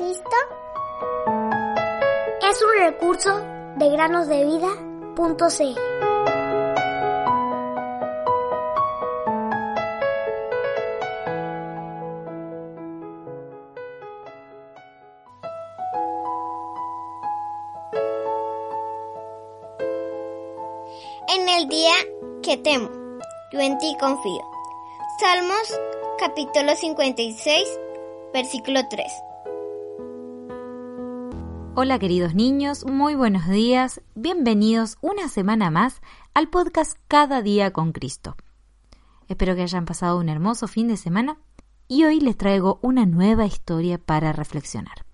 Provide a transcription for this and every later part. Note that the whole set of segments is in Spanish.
Cristo? Es un recurso de granosdevida.cl. En el día que temo, yo en ti confío. Salmos capítulo 56, versículo 3. Hola queridos niños, muy buenos días, bienvenidos una semana más al podcast Cada día con Cristo. Espero que hayan pasado un hermoso fin de semana y hoy les traigo una nueva historia para reflexionar.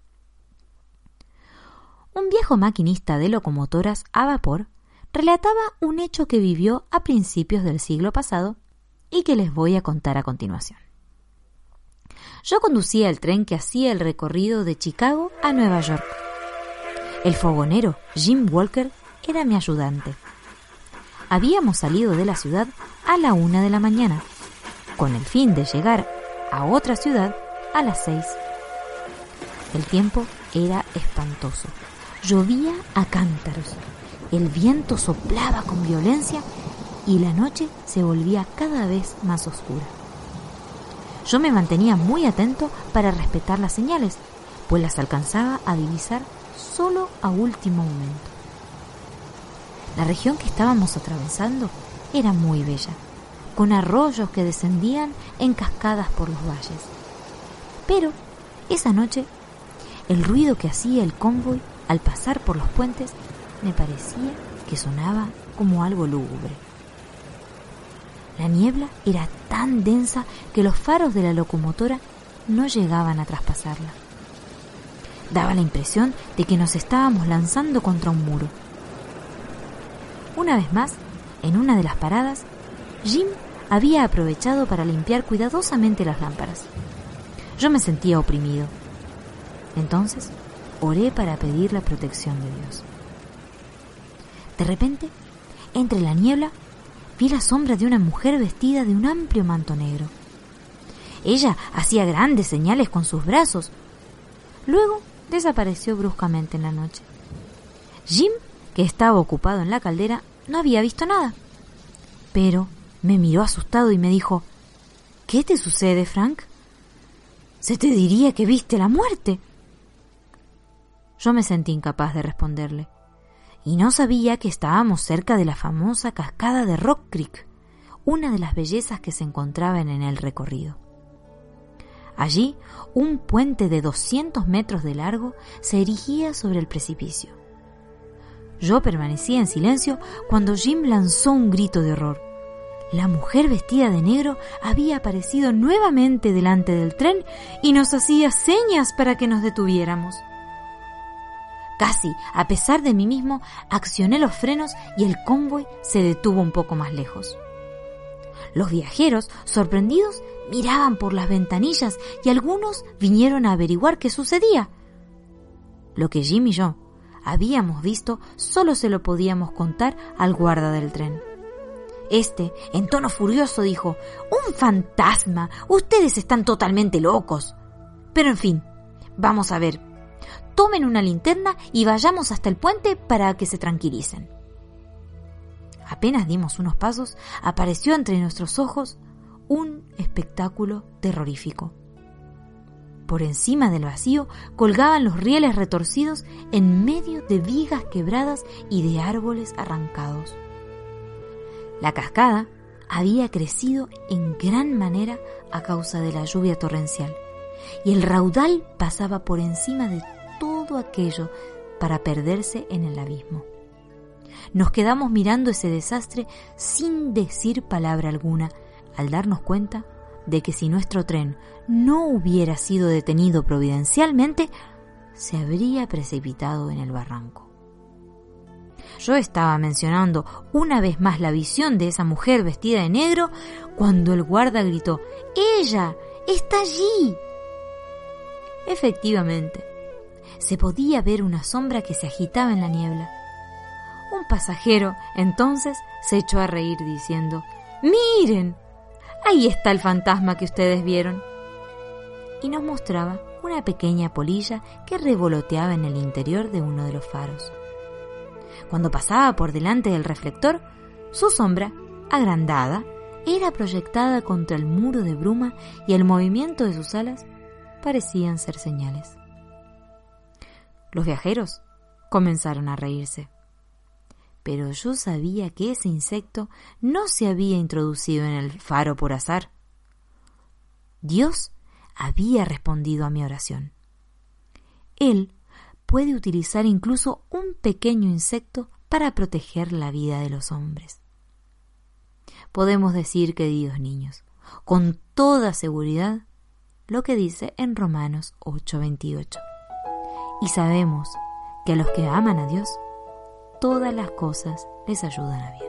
Un viejo maquinista de locomotoras a vapor relataba un hecho que vivió a principios del siglo pasado y que les voy a contar a continuación. Yo conducía el tren que hacía el recorrido de Chicago a Nueva York. El fogonero Jim Walker era mi ayudante. Habíamos salido de la ciudad a la una de la mañana, con el fin de llegar a otra ciudad a las seis. El tiempo era espantoso. Llovía a cántaros el viento soplaba con violencia y la noche se volvía cada vez más oscura. Yo me mantenía muy atento para respetar las señales, pues las alcanzaba a divisar solo a último momento. La región que estábamos atravesando era muy bella, con arroyos que descendían en cascadas por los valles. Pero esa noche, el ruido que hacía el convoy al pasar por los puentes me parecía que sonaba como algo lúgubre. La niebla era tan densa que los faros de la locomotora no llegaban a traspasarla. Daba la impresión de que nos estábamos lanzando contra un muro. Una vez más, en una de las paradas, Jim había aprovechado para limpiar cuidadosamente las lámparas. Yo me sentía oprimido. Entonces, oré para pedir la protección de Dios. De repente, entre la niebla, vi la sombra de una mujer vestida de un amplio manto negro. Ella hacía grandes señales con sus brazos. Luego desapareció bruscamente en la noche. Jim, que estaba ocupado en la caldera, no había visto nada. Pero me miró asustado y me dijo, ¿Qué te sucede, Frank? Se te diría que viste la muerte. Yo me sentí incapaz de responderle y no sabía que estábamos cerca de la famosa cascada de Rock Creek, una de las bellezas que se encontraban en el recorrido. Allí, un puente de 200 metros de largo se erigía sobre el precipicio. Yo permanecía en silencio cuando Jim lanzó un grito de horror. La mujer vestida de negro había aparecido nuevamente delante del tren y nos hacía señas para que nos detuviéramos. Casi, a pesar de mí mismo, accioné los frenos y el convoy se detuvo un poco más lejos. Los viajeros, sorprendidos, miraban por las ventanillas y algunos vinieron a averiguar qué sucedía. Lo que Jim y yo habíamos visto solo se lo podíamos contar al guarda del tren. Este, en tono furioso, dijo, ¡Un fantasma! Ustedes están totalmente locos. Pero en fin, vamos a ver, tomen una linterna y vayamos hasta el puente para que se tranquilicen. Apenas dimos unos pasos, apareció entre nuestros ojos un espectáculo terrorífico. Por encima del vacío colgaban los rieles retorcidos en medio de vigas quebradas y de árboles arrancados. La cascada había crecido en gran manera a causa de la lluvia torrencial, y el raudal pasaba por encima de todo aquello para perderse en el abismo. Nos quedamos mirando ese desastre sin decir palabra alguna, al darnos cuenta de que si nuestro tren no hubiera sido detenido providencialmente, se habría precipitado en el barranco. Yo estaba mencionando una vez más la visión de esa mujer vestida de negro cuando el guarda gritó, ¡Ella! ¡Está allí! Efectivamente, se podía ver una sombra que se agitaba en la niebla. Un pasajero entonces se echó a reír diciendo, Miren, ahí está el fantasma que ustedes vieron. Y nos mostraba una pequeña polilla que revoloteaba en el interior de uno de los faros. Cuando pasaba por delante del reflector, su sombra, agrandada, era proyectada contra el muro de bruma y el movimiento de sus alas parecían ser señales. Los viajeros comenzaron a reírse. Pero yo sabía que ese insecto no se había introducido en el faro por azar. Dios había respondido a mi oración. Él puede utilizar incluso un pequeño insecto para proteger la vida de los hombres. Podemos decir, queridos niños, con toda seguridad, lo que dice en Romanos 8:28. Y sabemos que a los que aman a Dios, todas las cosas les ayudan a bien.